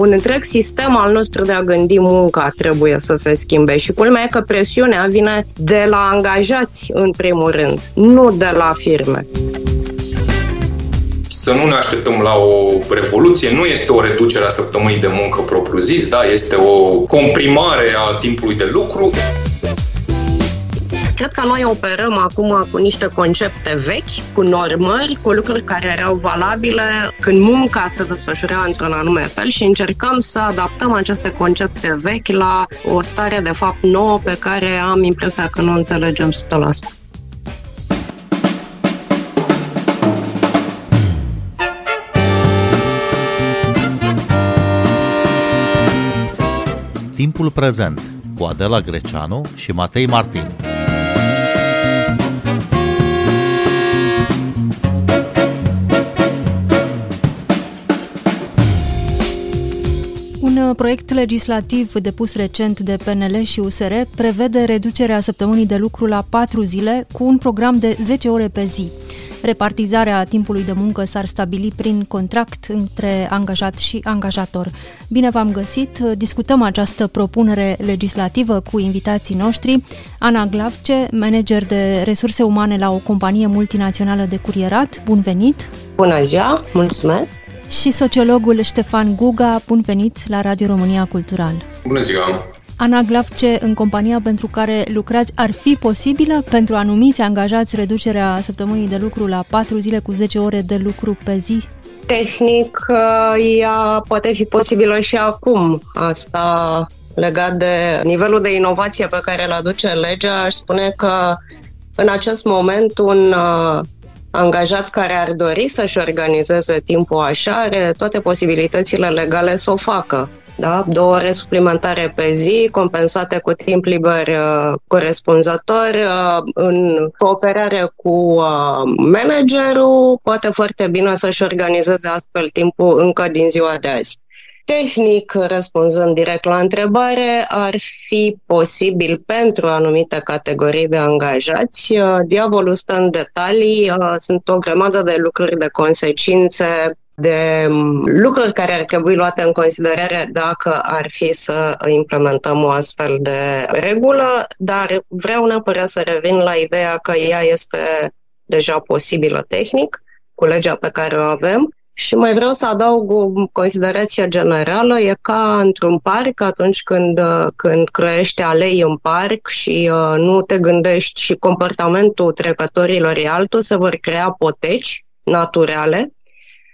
un întreg sistem al nostru de a gândi munca trebuie să se schimbe și culmea e că presiunea vine de la angajați în primul rând, nu de la firme să nu ne așteptăm la o revoluție. Nu este o reducere a săptămânii de muncă propriu-zis, da, este o comprimare a timpului de lucru. Cred că noi operăm acum cu niște concepte vechi, cu normări, cu lucruri care erau valabile când munca se desfășura într-un anume fel și încercăm să adaptăm aceste concepte vechi la o stare de fapt nouă pe care am impresia că nu înțelegem 100%. Timpul prezent cu Adela Greceanu și Matei Martin. Proiect legislativ depus recent de PNL și USR prevede reducerea săptămânii de lucru la 4 zile cu un program de 10 ore pe zi. Repartizarea timpului de muncă s-ar stabili prin contract între angajat și angajator. Bine v-am găsit! Discutăm această propunere legislativă cu invitații noștri. Ana Glavce, manager de resurse umane la o companie multinațională de curierat. Bun venit! Bună ziua! Mulțumesc! Și sociologul Ștefan Guga, bun venit la Radio România Cultural. Bună ziua! Ana Glavce, în compania pentru care lucrați, ar fi posibilă pentru anumiți angajați reducerea săptămânii de lucru la 4 zile cu 10 ore de lucru pe zi? Tehnic, ea poate fi posibilă și acum. Asta legat de nivelul de inovație pe care îl aduce legea, aș spune că în acest moment un uh, angajat care ar dori să-și organizeze timpul așa are toate posibilitățile legale să o facă da? două ore suplimentare pe zi, compensate cu timp liber uh, corespunzător, uh, în cooperare cu uh, managerul, poate foarte bine să-și organizeze astfel timpul încă din ziua de azi. Tehnic, răspunzând direct la întrebare, ar fi posibil pentru anumite categorii de angajați. Uh, diavolul stă în detalii, uh, sunt o grămadă de lucruri de consecințe de lucruri care ar trebui luate în considerare dacă ar fi să implementăm o astfel de regulă, dar vreau neapărat să revin la ideea că ea este deja posibilă tehnic cu legea pe care o avem și mai vreau să adaug o considerație generală, e ca într-un parc atunci când, când crești alei în parc și uh, nu te gândești și comportamentul trecătorilor e altul, se vor crea poteci naturale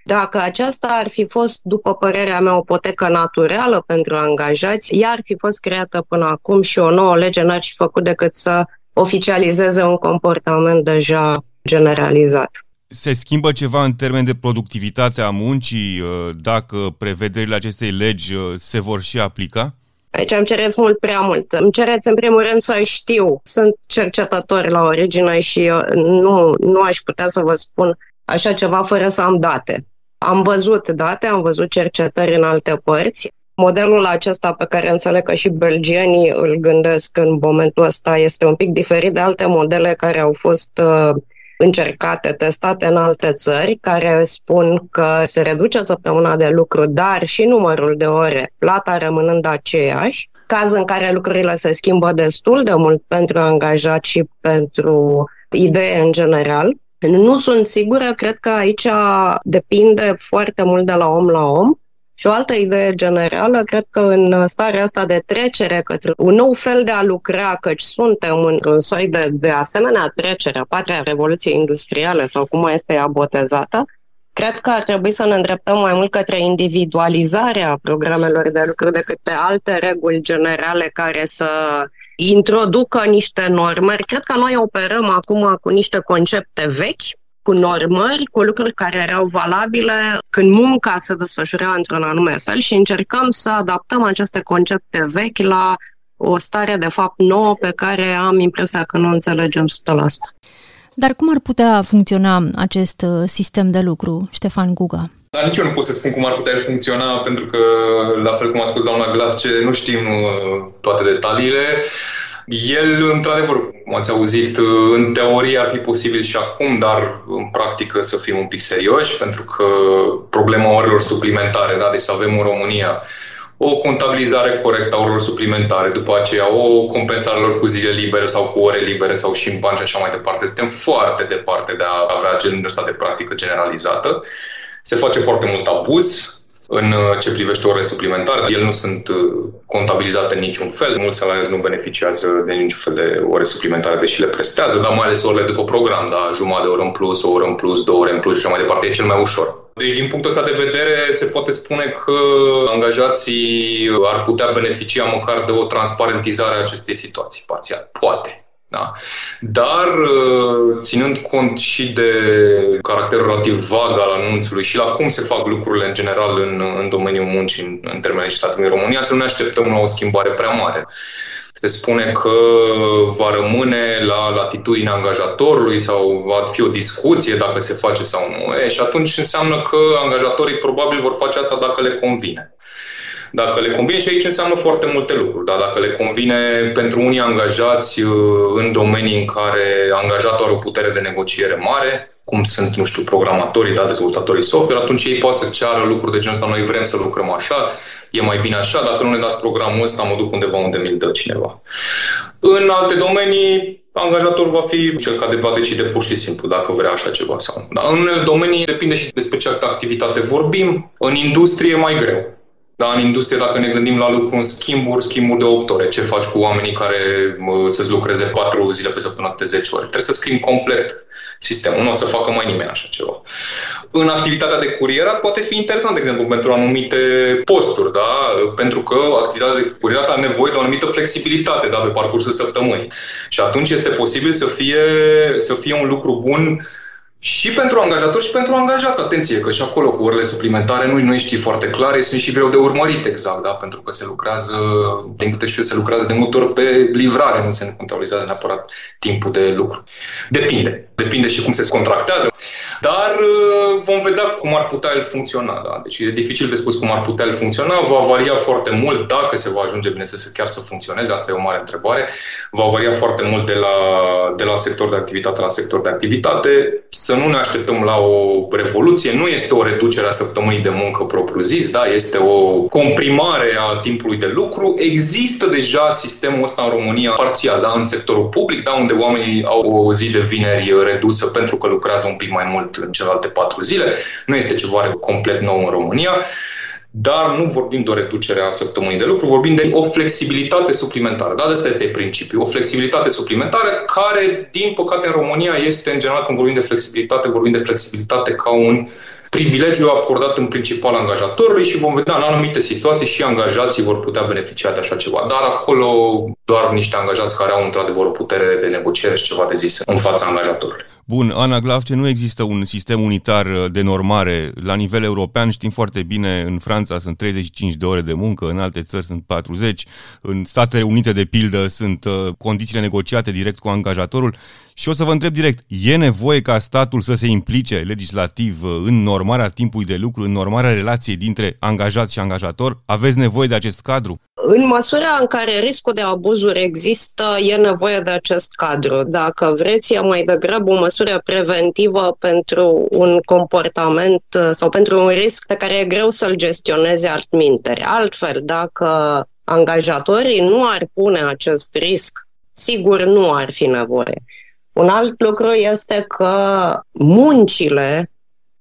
dacă aceasta ar fi fost, după părerea mea, o potecă naturală pentru angajați, ea ar fi fost creată până acum și o nouă lege n-ar fi făcut decât să oficializeze un comportament deja generalizat. Se schimbă ceva în termen de productivitate a muncii uh, dacă prevederile acestei legi uh, se vor și aplica? Aici îmi cereți mult prea mult. Îmi cereți în primul rând să știu. Sunt cercetători la origine și uh, nu, nu aș putea să vă spun așa ceva fără să am date. Am văzut date, am văzut cercetări în alte părți. Modelul acesta pe care înțeleg că și belgienii îl gândesc în momentul ăsta este un pic diferit de alte modele care au fost uh, încercate, testate în alte țări, care spun că se reduce săptămâna de lucru, dar și numărul de ore, plata rămânând aceeași, caz în care lucrurile se schimbă destul de mult pentru angajat și pentru idee în general. Nu sunt sigură, cred că aici depinde foarte mult de la om la om. Și o altă idee generală, cred că în starea asta de trecere către un nou fel de a lucra, căci suntem într-un soi de, de asemenea trecere, a patra revoluție industrială sau cum este ea botezată, cred că ar trebui să ne îndreptăm mai mult către individualizarea programelor de lucru decât pe alte reguli generale care să introducă niște normări. Cred că noi operăm acum cu niște concepte vechi, cu normări, cu lucruri care erau valabile când munca se desfășura într-un anume fel și încercăm să adaptăm aceste concepte vechi la o stare de fapt nouă pe care am impresia că nu înțelegem 100%. Dar cum ar putea funcționa acest uh, sistem de lucru, Ștefan Guga? Dar nici eu nu pot să spun cum ar putea funcționa, pentru că, la fel cum a spus doamna Glavce, nu știm uh, toate detaliile. El, într-adevăr, cum ați auzit, în teorie ar fi posibil și acum, dar în practică să fim un pic serioși, pentru că problema orelor suplimentare, da, deci să avem în România o contabilizare corectă a orelor suplimentare, după aceea o compensare lor cu zile libere sau cu ore libere sau și în bani și așa mai departe. Suntem foarte departe de a avea genul ăsta de practică generalizată. Se face foarte mult abuz, în uh, ce privește orele suplimentare, ele nu sunt uh, contabilizate în niciun fel. Mulți salariați nu beneficiază de niciun fel de ore suplimentare, deși le prestează, dar mai ales orele după program, da, jumătate de oră în plus, o oră în plus, două ore în plus și așa mai departe, e cel mai ușor. Deci, din punctul ăsta de vedere, se poate spune că angajații ar putea beneficia măcar de o transparentizare a acestei situații, parțial. Poate. Da? Dar, uh, ținând cont și de caracterul relativ vag al anunțului și la cum se fac lucrurile în general în, în domeniul muncii în, în termeni legislativi în România, să nu ne așteptăm la o schimbare prea mare. Se spune că va rămâne la latitudinea angajatorului sau va fi o discuție dacă se face sau nu. E, și atunci înseamnă că angajatorii probabil vor face asta dacă le convine. Dacă le convine, și aici înseamnă foarte multe lucruri, dar dacă le convine pentru unii angajați uh, în domenii în care angajatul are o putere de negociere mare, cum sunt, nu știu, programatorii, da, dezvoltatorii software, atunci ei pot să ceară lucruri de genul ăsta, noi vrem să lucrăm așa, e mai bine așa, dacă nu ne dați programul ăsta, mă duc undeva unde mi-l dă cineva. În alte domenii, angajatorul va fi cel care va decide pur și simplu dacă vrea așa ceva sau nu. Dar în unele domenii depinde și despre ce activitate vorbim. În industrie e mai greu. Da, în industrie, dacă ne gândim la lucru în schimburi, schimburi de 8 ore, ce faci cu oamenii care să-ți lucreze 4 zile pe săptămână de 10 ore? Trebuie să schimbi complet sistemul. Nu o să facă mai nimeni așa ceva. În activitatea de curierat poate fi interesant, de exemplu, pentru anumite posturi, da? pentru că activitatea de curierat are nevoie de o anumită flexibilitate da? pe parcursul săptămânii. Și atunci este posibil să fie, să fie un lucru bun și pentru angajator și pentru angajat. Atenție, că și acolo cu orele suplimentare nu, nu știi foarte clare, sunt și greu de urmărit exact, da? pentru că se lucrează, din câte știu, se lucrează de multe ori pe livrare, nu se contabilizează neapărat timpul de lucru. Depinde. Depinde și cum se contractează. Dar uh, vom vedea cum ar putea el funcționa. Da? Deci e dificil de spus cum ar putea el funcționa. Va varia foarte mult dacă se va ajunge, bineînțeles, chiar să funcționeze. Asta e o mare întrebare. Va varia foarte mult de la, de la sector de activitate la sector de activitate. Să nu ne așteptăm la o revoluție. Nu este o reducere a săptămânii de muncă propriu-zis, da? este o comprimare a timpului de lucru. Există deja sistemul ăsta în România parțial, da? în sectorul public, da? unde oamenii au o zi de vineri redusă pentru că lucrează un pic mai mult în celelalte patru zile. Nu este ceva complet nou în România dar nu vorbim de o reducere a săptămânii de lucru, vorbim de o flexibilitate suplimentară. Da, asta este principiul. O flexibilitate suplimentară care, din păcate, în România este, în general, când vorbim de flexibilitate, vorbim de flexibilitate ca un privilegiu acordat în principal angajatorului și vom vedea în anumite situații și angajații vor putea beneficia de așa ceva. Dar acolo doar niște angajați care au într-adevăr o putere de negociere și ceva de zis în fața angajatorului. Bun, Ana Glavce, nu există un sistem unitar de normare la nivel european. Știm foarte bine, în Franța sunt 35 de ore de muncă, în alte țări sunt 40, în Statele Unite, de pildă, sunt uh, condițiile negociate direct cu angajatorul. Și o să vă întreb direct, e nevoie ca statul să se implice legislativ uh, în normarea timpului de lucru, în normarea relației dintre angajat și angajator? Aveți nevoie de acest cadru? În măsura în care riscul de abuzuri există, e nevoie de acest cadru. Dacă vreți, e mai degrabă o măsură preventivă pentru un comportament uh, sau pentru un risc pe care e greu să-l gestioneze altminteri. Altfel, dacă angajatorii nu ar pune acest risc, sigur nu ar fi nevoie. Un alt lucru este că muncile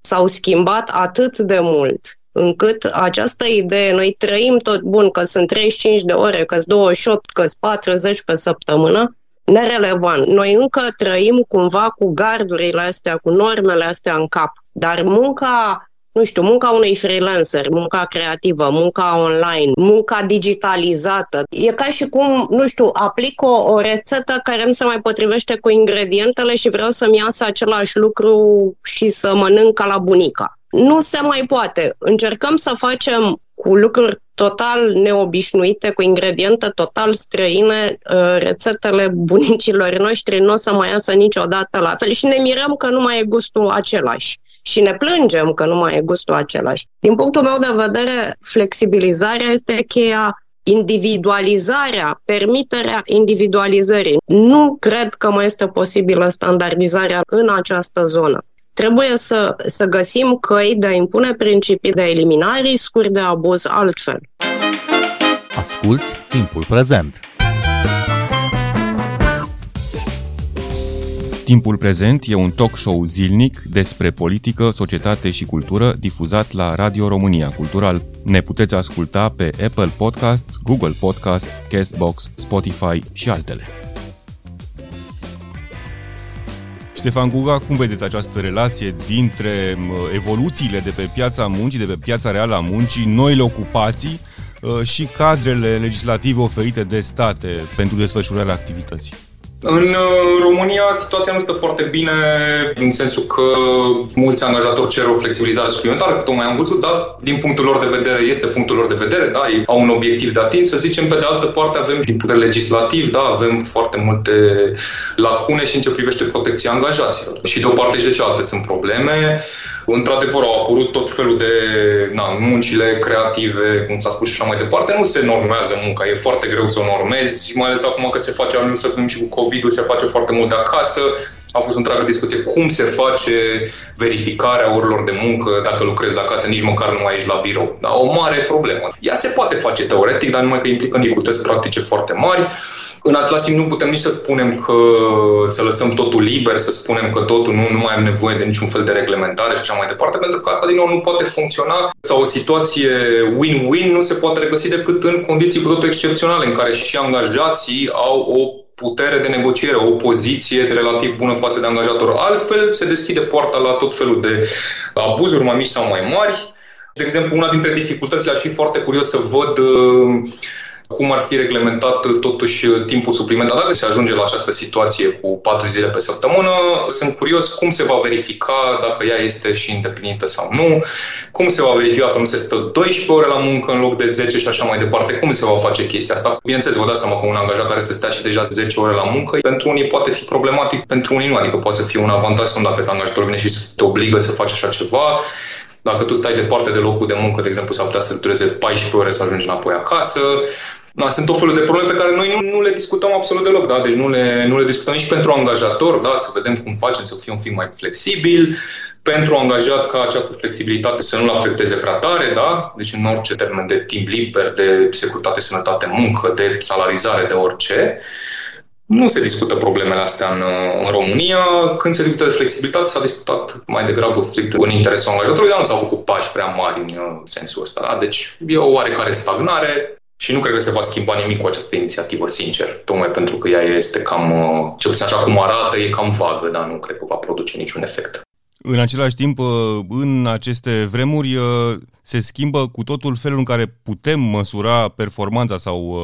s-au schimbat atât de mult încât această idee, noi trăim tot bun, că sunt 35 de ore, că sunt 28, că sunt 40 pe săptămână, nerelevant. Noi încă trăim cumva cu gardurile astea, cu normele astea în cap. Dar munca nu știu, munca unui freelancer, munca creativă, munca online, munca digitalizată. E ca și cum, nu știu, aplic o, o rețetă care nu se mai potrivește cu ingredientele și vreau să-mi iasă același lucru și să mănânc ca la bunica. Nu se mai poate. Încercăm să facem cu lucruri total neobișnuite, cu ingrediente total străine, uh, rețetele bunicilor noștri nu o să mai iasă niciodată la fel și ne mirăm că nu mai e gustul același și ne plângem că nu mai e gustul același. Din punctul meu de vedere, flexibilizarea este cheia, individualizarea, permiterea individualizării. Nu cred că mai este posibilă standardizarea în această zonă. Trebuie să, să găsim căi de a impune principii de a elimina riscuri de abuz altfel. Asculți timpul prezent! Timpul prezent e un talk show zilnic despre politică, societate și cultură difuzat la Radio România Cultural. Ne puteți asculta pe Apple Podcasts, Google Podcasts, Castbox, Spotify și altele. Ștefan Guga, cum vedeți această relație dintre evoluțiile de pe piața muncii, de pe piața reală a muncii, noile ocupații uh, și cadrele legislative oferite de state pentru desfășurarea activității? În uh, România situația nu stă foarte bine în sensul că mulți angajatori cer o flexibilizare suplimentară, tocmai am văzut, dar din punctul lor de vedere este punctul lor de vedere, da, ei au un obiectiv de atins, să zicem, pe de altă parte avem din putere legislativ, da, avem foarte multe lacune și în ce privește protecția angajaților. Și de o parte și de cealaltă sunt probleme. Într-adevăr, au apărut tot felul de na, muncile creative, cum s-a spus și așa mai departe. Nu se normează munca, e foarte greu să o normezi, mai ales acum că se face, am să vedem și cu COVID-ul, se face foarte mult de acasă. A fost o întreagă discuție cum se face verificarea orilor de muncă dacă lucrezi la casă, nici măcar nu ai ești la birou. Da, o mare problemă. Ea se poate face teoretic, dar numai că implică dificultăți practice foarte mari. În același timp, nu putem nici să spunem că să lăsăm totul liber, să spunem că totul nu, nu mai am nevoie de niciun fel de reglementare și așa mai departe, pentru că asta din nou nu poate funcționa sau o situație win-win nu se poate regăsi decât în condiții cu totul excepționale, în care și angajații au o putere de negociere, o poziție relativ bună față de angajator. Altfel, se deschide poarta la tot felul de abuzuri, mai mici sau mai mari. De exemplu, una dintre dificultățile ar fi foarte curios să văd uh, cum ar fi reglementat totuși timpul suplimentar? Dacă se ajunge la această situație cu 4 zile pe săptămână, sunt curios cum se va verifica dacă ea este și îndeplinită sau nu, cum se va verifica că nu se stă 12 ore la muncă în loc de 10 și așa mai departe, cum se va face chestia asta. Bineînțeles, vă dați seama că un angajat care se stea și deja 10 ore la muncă, pentru unii poate fi problematic, pentru unii nu, adică poate să fie un avantaj când dacă angajatorul vine și te obligă să faci așa ceva, dacă tu stai departe de locul de muncă, de exemplu, s-ar putea să dureze 14 ore să ajungi înapoi acasă. Da, sunt tot felul de probleme pe care noi nu, nu le discutăm absolut deloc, da? deci nu le, nu le discutăm nici pentru angajator, da? să vedem cum facem să fie un film mai flexibil, pentru angajat ca această flexibilitate să nu-l afecteze prea tare, da? deci în orice termen de timp liber, de securitate, sănătate, muncă, de salarizare, de orice. Nu se discută problemele astea în, în România. Când se discută de flexibilitate, s-a discutat mai degrabă strict în interesul angajatorului, dar nu s-au făcut pași prea mari în sensul ăsta. Da? Deci e o oarecare stagnare. Și nu cred că se va schimba nimic cu această inițiativă, sincer, tocmai pentru că ea este cam, uh, cel puțin așa cum arată, e cam vagă, dar nu cred că va produce niciun efect. În același timp, uh, în aceste vremuri, uh, se schimbă cu totul felul în care putem măsura performanța sau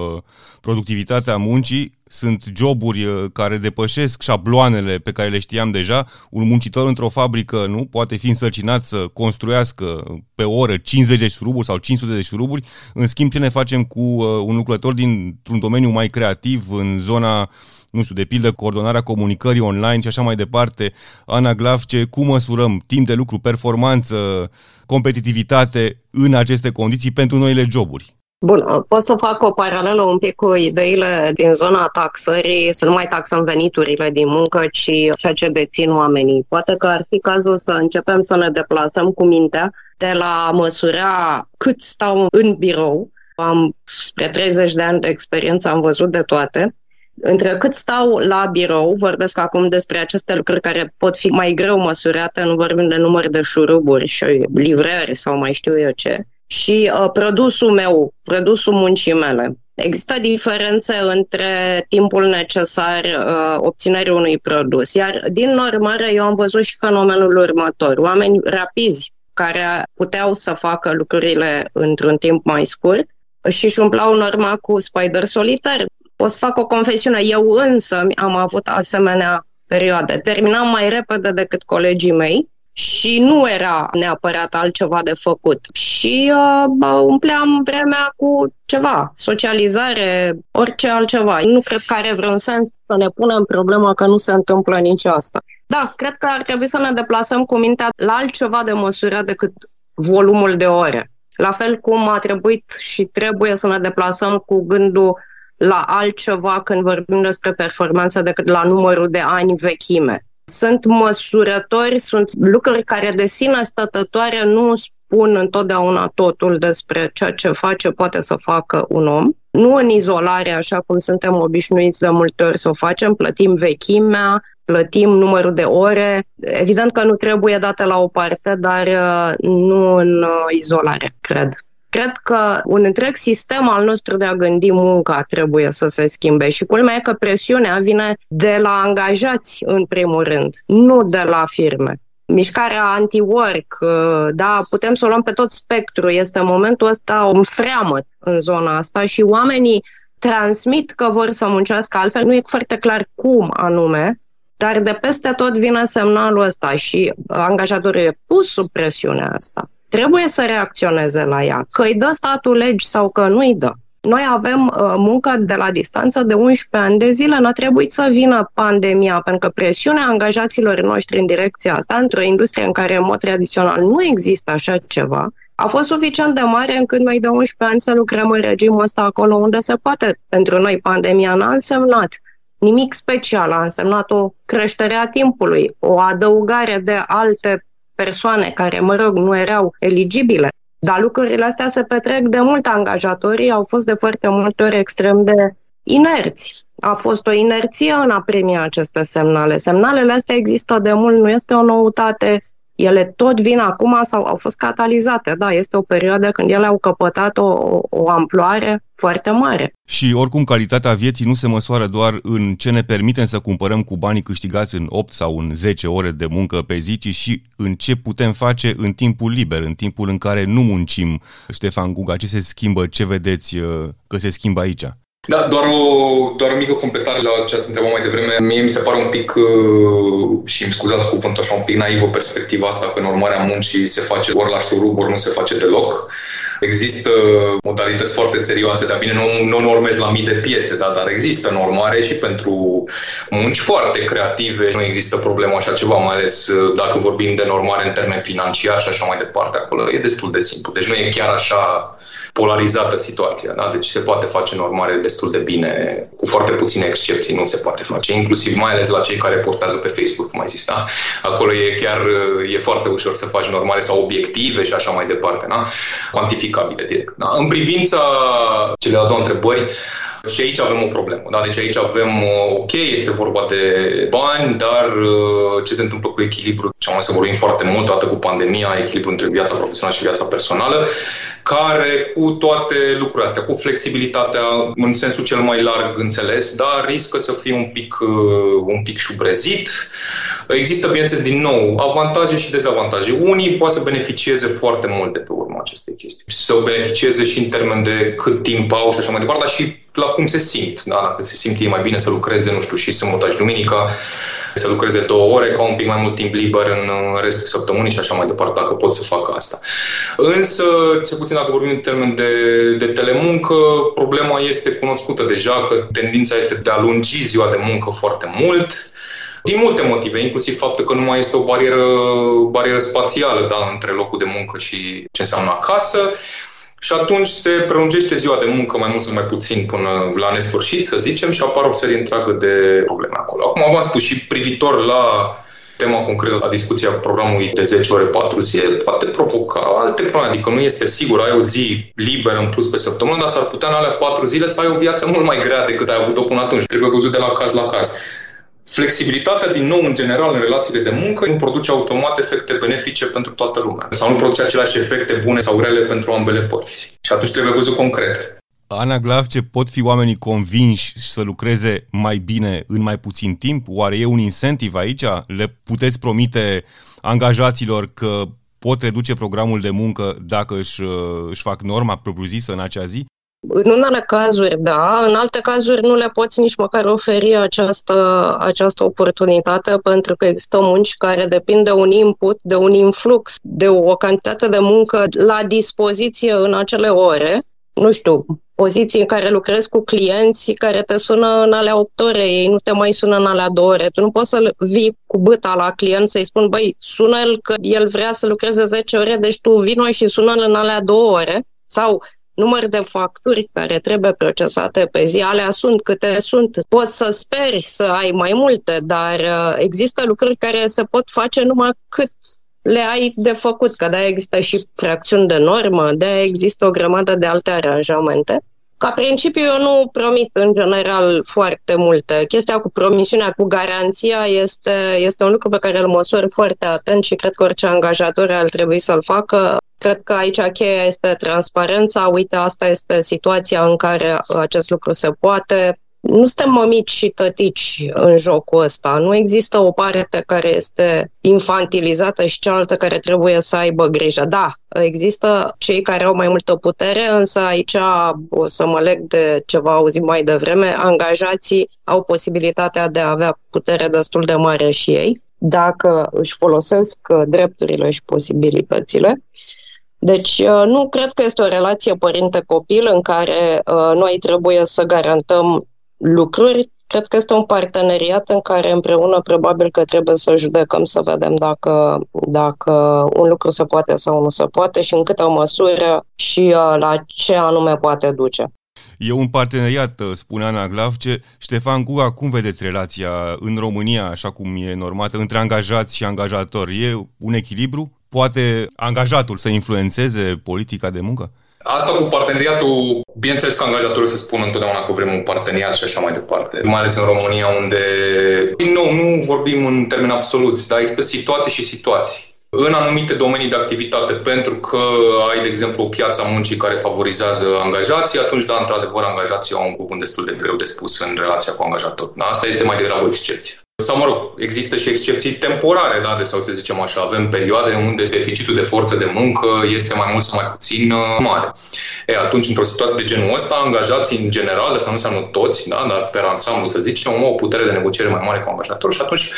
productivitatea muncii sunt joburi uh, care depășesc șabloanele pe care le știam deja. Un muncitor într-o fabrică nu poate fi însărcinat să construiască pe oră 50 de șuruburi sau 500 de șuruburi. În schimb, ce ne facem cu uh, un lucrător dintr-un domeniu mai creativ în zona nu știu, de pildă coordonarea comunicării online și așa mai departe. Ana Glavce, cum măsurăm timp de lucru, performanță, competitivitate în aceste condiții pentru noile joburi? Bun, pot să fac o paralelă un pic cu ideile din zona taxării, să nu mai taxăm veniturile din muncă, ci ceea ce dețin oamenii. Poate că ar fi cazul să începem să ne deplasăm cu mintea de la măsura cât stau în birou. Am spre 30 de ani de experiență, am văzut de toate. Între cât stau la birou, vorbesc acum despre aceste lucruri care pot fi mai greu măsurate, nu vorbim de număr de șuruburi și livrări sau mai știu eu ce, și uh, produsul meu, produsul muncii mele. Există diferențe între timpul necesar uh, obținerii unui produs, iar din normare eu am văzut și fenomenul următor. Oameni rapizi care puteau să facă lucrurile într-un timp mai scurt și își umplau norma cu Spider Solitar. O să fac o confesiune, eu însă am avut asemenea perioade. Terminam mai repede decât colegii mei și nu era neapărat altceva de făcut. Și uh, umpleam vremea cu ceva, socializare, orice altceva. Nu cred că are vreun sens să ne punem problema că nu se întâmplă nici asta. Da, cred că ar trebui să ne deplasăm cu mintea la altceva de măsură decât volumul de ore La fel cum a trebuit și trebuie să ne deplasăm cu gândul la altceva când vorbim despre performanță decât la numărul de ani vechime. Sunt măsurători, sunt lucruri care de sine stătătoare nu spun întotdeauna totul despre ceea ce face, poate să facă un om. Nu în izolare, așa cum suntem obișnuiți de multe ori să o facem, plătim vechimea, plătim numărul de ore. Evident că nu trebuie date la o parte, dar uh, nu în uh, izolare, cred. Cred că un întreg sistem al nostru de a gândi munca trebuie să se schimbe și culmea e că presiunea vine de la angajați în primul rând, nu de la firme. Mișcarea anti-work, uh, da, putem să o luăm pe tot spectru, este în momentul ăsta un freamăt în zona asta și oamenii transmit că vor să muncească altfel, nu e foarte clar cum anume, dar de peste tot vine semnalul ăsta și angajatorul e pus sub presiunea asta trebuie să reacționeze la ea, că îi dă statul legi sau că nu îi dă. Noi avem uh, muncă de la distanță de 11 ani de zile, n-a trebuit să vină pandemia, pentru că presiunea angajaților noștri în direcția asta, într-o industrie în care în mod tradițional nu există așa ceva, a fost suficient de mare încât noi de 11 ani să lucrăm în regimul ăsta acolo unde se poate. Pentru noi pandemia n-a însemnat nimic special, a însemnat o creștere a timpului, o adăugare de alte persoane care, mă rog, nu erau eligibile. Dar lucrurile astea se petrec de mult. Angajatorii au fost de foarte multe ori extrem de inerți. A fost o inerție în a primi aceste semnale. Semnalele astea există de mult, nu este o noutate. Ele tot vin acum sau au fost catalizate. Da, este o perioadă când ele au căpătat o, o amploare foarte mare. Și oricum calitatea vieții nu se măsoară doar în ce ne permitem să cumpărăm cu banii câștigați în 8 sau în 10 ore de muncă pe zi, ci și în ce putem face în timpul liber, în timpul în care nu muncim. Ștefan Guga, ce se schimbă, ce vedeți uh, că se schimbă aici? Da, doar o, doar o mică completare la ce ați întrebat mai devreme. Mie mi se pare un pic, uh, și îmi scuzați cuvântul așa, un pic naivă perspectiva asta, că normarea muncii se face ori la șurub, ori nu se face deloc. Există modalități foarte serioase, dar bine, nu, nu normezi la mii de piese, da, dar există normare și pentru munci foarte creative nu există problemă așa ceva, mai ales uh, dacă vorbim de normare în termen financiar și așa mai departe. Acolo e destul de simplu. Deci nu e chiar așa polarizată situația. Da? Deci se poate face normare destul de bine, cu foarte puține excepții nu se poate face, inclusiv mai ales la cei care postează pe Facebook, cum ai zis. Da? Acolo e chiar e foarte ușor să faci normare sau obiective și așa mai departe, da? Cuantificabile direct. Da? În privința cele a doua întrebări, și aici avem o problemă. Da? Deci aici avem, uh, ok, este vorba de bani, dar uh, ce se întâmplă cu echilibru? Ce am să vorbim foarte mult, toată cu pandemia, echilibru între viața profesională și viața personală, care cu toate lucrurile astea, cu flexibilitatea în sensul cel mai larg înțeles, dar riscă să fie un pic, uh, un pic șubrezit. Există, bineînțeles, din nou, avantaje și dezavantaje. Unii poate să beneficieze foarte mult de pe urma acestei chestii. Să o beneficieze și în termen de cât timp au și așa mai departe, dar și la cum se simt. Da? Dacă se simt ei mai bine să lucreze, nu știu, și sâmbătă și duminica, să lucreze două ore, ca un pic mai mult timp liber în restul săptămânii și așa mai departe, dacă pot să facă asta. Însă, ce puțin dacă vorbim în termen de, de telemuncă, problema este cunoscută deja, că tendința este de a lungi ziua de muncă foarte mult, din multe motive, inclusiv faptul că nu mai este o barieră, barieră spațială da, între locul de muncă și ce înseamnă acasă. Și atunci se prelungește ziua de muncă mai mult sau mai puțin până la nesfârșit, să zicem, și apar o serie întreagă de probleme acolo. Acum v-am spus și privitor la tema concretă la discuția programului de 10 ore 4 zile poate provoca alte probleme. Adică nu este sigur, ai o zi liberă în plus pe săptămână, dar s-ar putea în alea 4 zile să ai o viață mult mai grea decât ai avut-o până atunci. Trebuie văzut de la caz la caz. Flexibilitatea, din nou, în general, în relațiile de muncă, nu produce automat efecte benefice pentru toată lumea. Sau nu produce aceleași efecte bune sau rele pentru ambele părți. Și atunci trebuie văzut concret. Ana Glavce, pot fi oamenii convinși să lucreze mai bine în mai puțin timp? Oare e un incentiv aici? Le puteți promite angajaților că pot reduce programul de muncă dacă își, își fac norma propriu-zisă în acea zi? În unele cazuri, da, în alte cazuri nu le poți nici măcar oferi această, această oportunitate pentru că există munci care depind de un input, de un influx, de o cantitate de muncă la dispoziție în acele ore nu știu, poziții în care lucrezi cu clienți care te sună în alea 8 ore, ei nu te mai sună în alea 2 ore. Tu nu poți să vii cu băta la client să-i spun, băi, sună-l că el vrea să lucreze 10 ore, deci tu vino și sună-l în alea 2 ore. Sau număr de facturi care trebuie procesate pe zi, alea sunt câte sunt. Poți să speri să ai mai multe, dar uh, există lucruri care se pot face numai cât le ai de făcut, că de există și fracțiuni de normă, de există o grămadă de alte aranjamente. Ca principiu, eu nu promit în general foarte multe. Chestia cu promisiunea, cu garanția, este, este un lucru pe care îl măsor foarte atent și cred că orice angajator ar trebui să-l facă. Cred că aici cheia este transparența. Uite, asta este situația în care acest lucru se poate nu suntem mămici și tătici în jocul ăsta. Nu există o parte care este infantilizată și cealaltă care trebuie să aibă grijă. Da, există cei care au mai multă putere, însă aici o să mă leg de ceva auzit mai devreme, angajații au posibilitatea de a avea putere destul de mare și ei dacă își folosesc drepturile și posibilitățile. Deci nu cred că este o relație părinte-copil în care uh, noi trebuie să garantăm lucruri. Cred că este un parteneriat în care împreună probabil că trebuie să judecăm să vedem dacă, dacă un lucru se poate sau nu se poate și în câtă măsură și uh, la ce anume poate duce. E un parteneriat, uh, spune Ana Glavce. Ștefan Guga, cum vedeți relația în România, așa cum e normată, între angajați și angajatori? E un echilibru? Poate angajatul să influențeze politica de muncă? Asta cu parteneriatul, bineînțeles că angajatorul se spun întotdeauna că vrem un parteneriat și așa mai departe. Mai ales în România, unde, din nou, nu vorbim în termeni absoluți, dar există situații și situații. În anumite domenii de activitate, pentru că ai, de exemplu, o piață a muncii care favorizează angajații, atunci, da, într-adevăr, angajații au un cuvânt destul de greu de spus în relația cu angajatorul. Asta este mai degrabă o excepție. Sau, mă rog, există și excepții temporare, da, de, sau să zicem așa, avem perioade unde deficitul de forță de muncă este mai mult sau mai puțin uh, mare. E, atunci, într-o situație de genul ăsta, angajații în general, asta nu înseamnă toți, da, dar pe ansamblu să zicem, au o putere de negociere mai mare cu angajatorul și atunci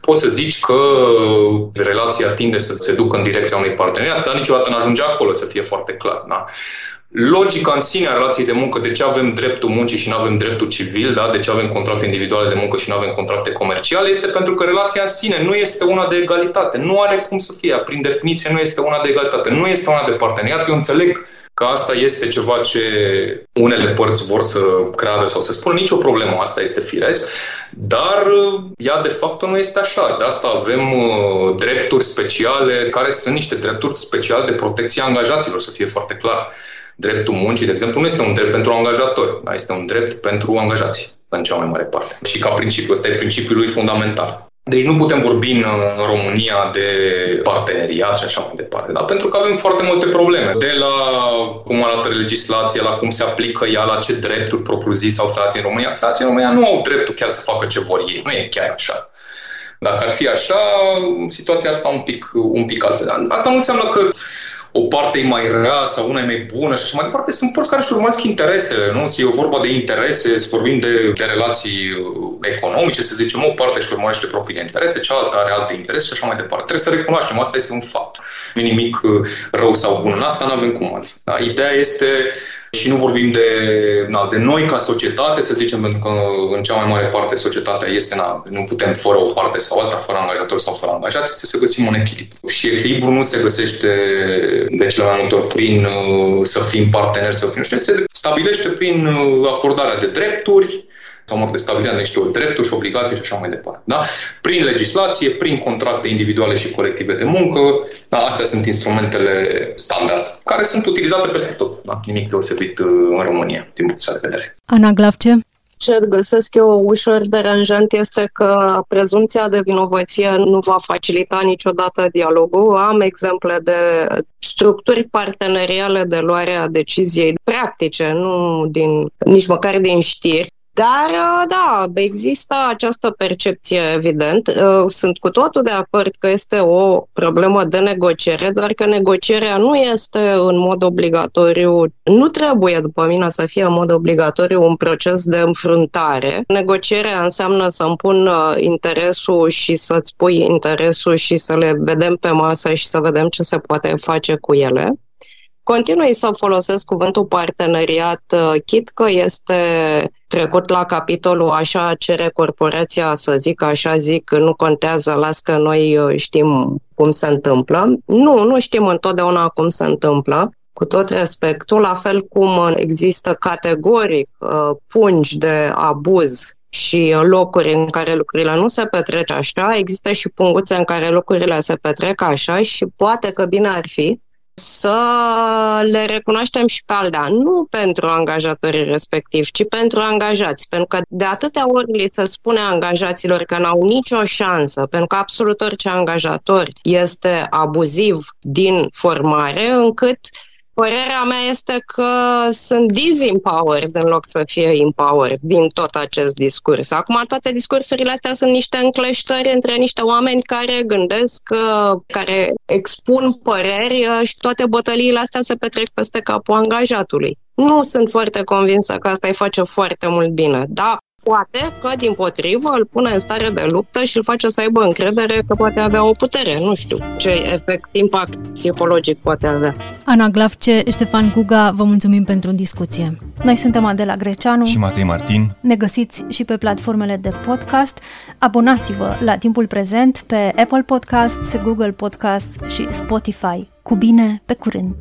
poți să zici că relația tinde să se ducă în direcția unui parteneriat, dar niciodată nu ajunge acolo, să fie foarte clar. Da? Logica în sine a relației de muncă, de ce avem dreptul muncii și nu avem dreptul civil, da? de ce avem contracte individuale de muncă și nu avem contracte comerciale, este pentru că relația în sine nu este una de egalitate. Nu are cum să fie. Prin definiție nu este una de egalitate. Nu este una de parteneriat. Eu înțeleg că asta este ceva ce unele părți vor să creadă sau să spună, nicio problemă, asta este firesc, dar ea de fapt nu este așa. De asta avem uh, drepturi speciale, care sunt niște drepturi speciale de protecție a angajaților, să fie foarte clar dreptul muncii, de exemplu, nu este un drept pentru angajatori, dar este un drept pentru angajați, în cea mai mare parte. Și ca principiu, ăsta e principiul lui fundamental. Deci nu putem vorbi în România de parteneriat și așa mai departe, dar pentru că avem foarte multe probleme. De la cum arată legislația, la cum se aplică ea, la ce drepturi propriu-zis au stații în România. Stații în România nu au dreptul chiar să facă ce vor ei. Nu e chiar așa. Dacă ar fi așa, situația ar sta un pic, un pic altfel. Asta nu înseamnă că o parte e mai rea sau una e mai bună și așa mai departe. Sunt părți care își urmăresc interesele, nu? E vorba de interese, să vorbim de, de relații uh, economice, să zicem, o parte își urmărește propriile interese, cealaltă are alte interese și așa mai departe. Trebuie să recunoaștem, asta este un fapt. Nu nimic uh, rău sau bun în asta, nu avem cum altfel. Da? Ideea este și nu vorbim de, na, de noi ca societate, să zicem, pentru că în cea mai mare parte societatea este, na, nu putem fără o parte sau alta, fără angajator sau fără angajați, este să găsim un echilibru. Și echilibru nu se găsește de cele mai multe ori prin uh, să fim parteneri, să fim, se stabilește prin uh, acordarea de drepturi, sau mă de stabilirea niște drepturi și obligații și așa mai departe. Da? Prin legislație, prin contracte individuale și colective de muncă, da, astea sunt instrumentele standard, care sunt utilizate peste tot. Da? Nimic deosebit uh, în România, din punctul de vedere. Ana Glavce? ce găsesc eu ușor deranjant este că prezumția de vinovăție nu va facilita niciodată dialogul. Am exemple de structuri parteneriale de luare a deciziei practice, nu din, nici măcar din știri, dar, uh, da, există această percepție, evident. Uh, sunt cu totul de acord că este o problemă de negociere, doar că negocierea nu este în mod obligatoriu, nu trebuie, după mine, să fie în mod obligatoriu un proces de înfruntare. Negocierea înseamnă să împun uh, interesul și să-ți pui interesul și să le vedem pe masă și să vedem ce se poate face cu ele. Continui să folosesc cuvântul parteneriat, uh, chit că este trecut la capitolul așa cere corporația să zic, așa zic, nu contează, las că noi uh, știm cum se întâmplă. Nu, nu știm întotdeauna cum se întâmplă. Cu tot respectul, la fel cum există categoric uh, pungi de abuz și locuri în care lucrurile nu se petrec așa, există și punguțe în care lucrurile se petrec așa și poate că bine ar fi să le recunoaștem și pe alea, nu pentru angajatorii respectivi, ci pentru angajați. Pentru că de atâtea ori li se spune angajaților că n-au nicio șansă, pentru că absolut orice angajator este abuziv din formare, încât Părerea mea este că sunt disempowered în loc să fie empowered din tot acest discurs. Acum toate discursurile astea sunt niște încleștări între niște oameni care gândesc, uh, care expun păreri uh, și toate bătăliile astea se petrec peste capul angajatului. Nu sunt foarte convinsă că asta îi face foarte mult bine. Da, Poate că, din potrivă, îl pune în stare de luptă și îl face să aibă încredere că poate avea o putere. Nu știu ce efect, impact psihologic poate avea. Ana Glavce, Ștefan Guga, vă mulțumim pentru discuție. Noi suntem Adela Greceanu și Matei Martin. Ne găsiți și pe platformele de podcast. Abonați-vă la timpul prezent pe Apple Podcasts, Google Podcasts și Spotify. Cu bine, pe curând!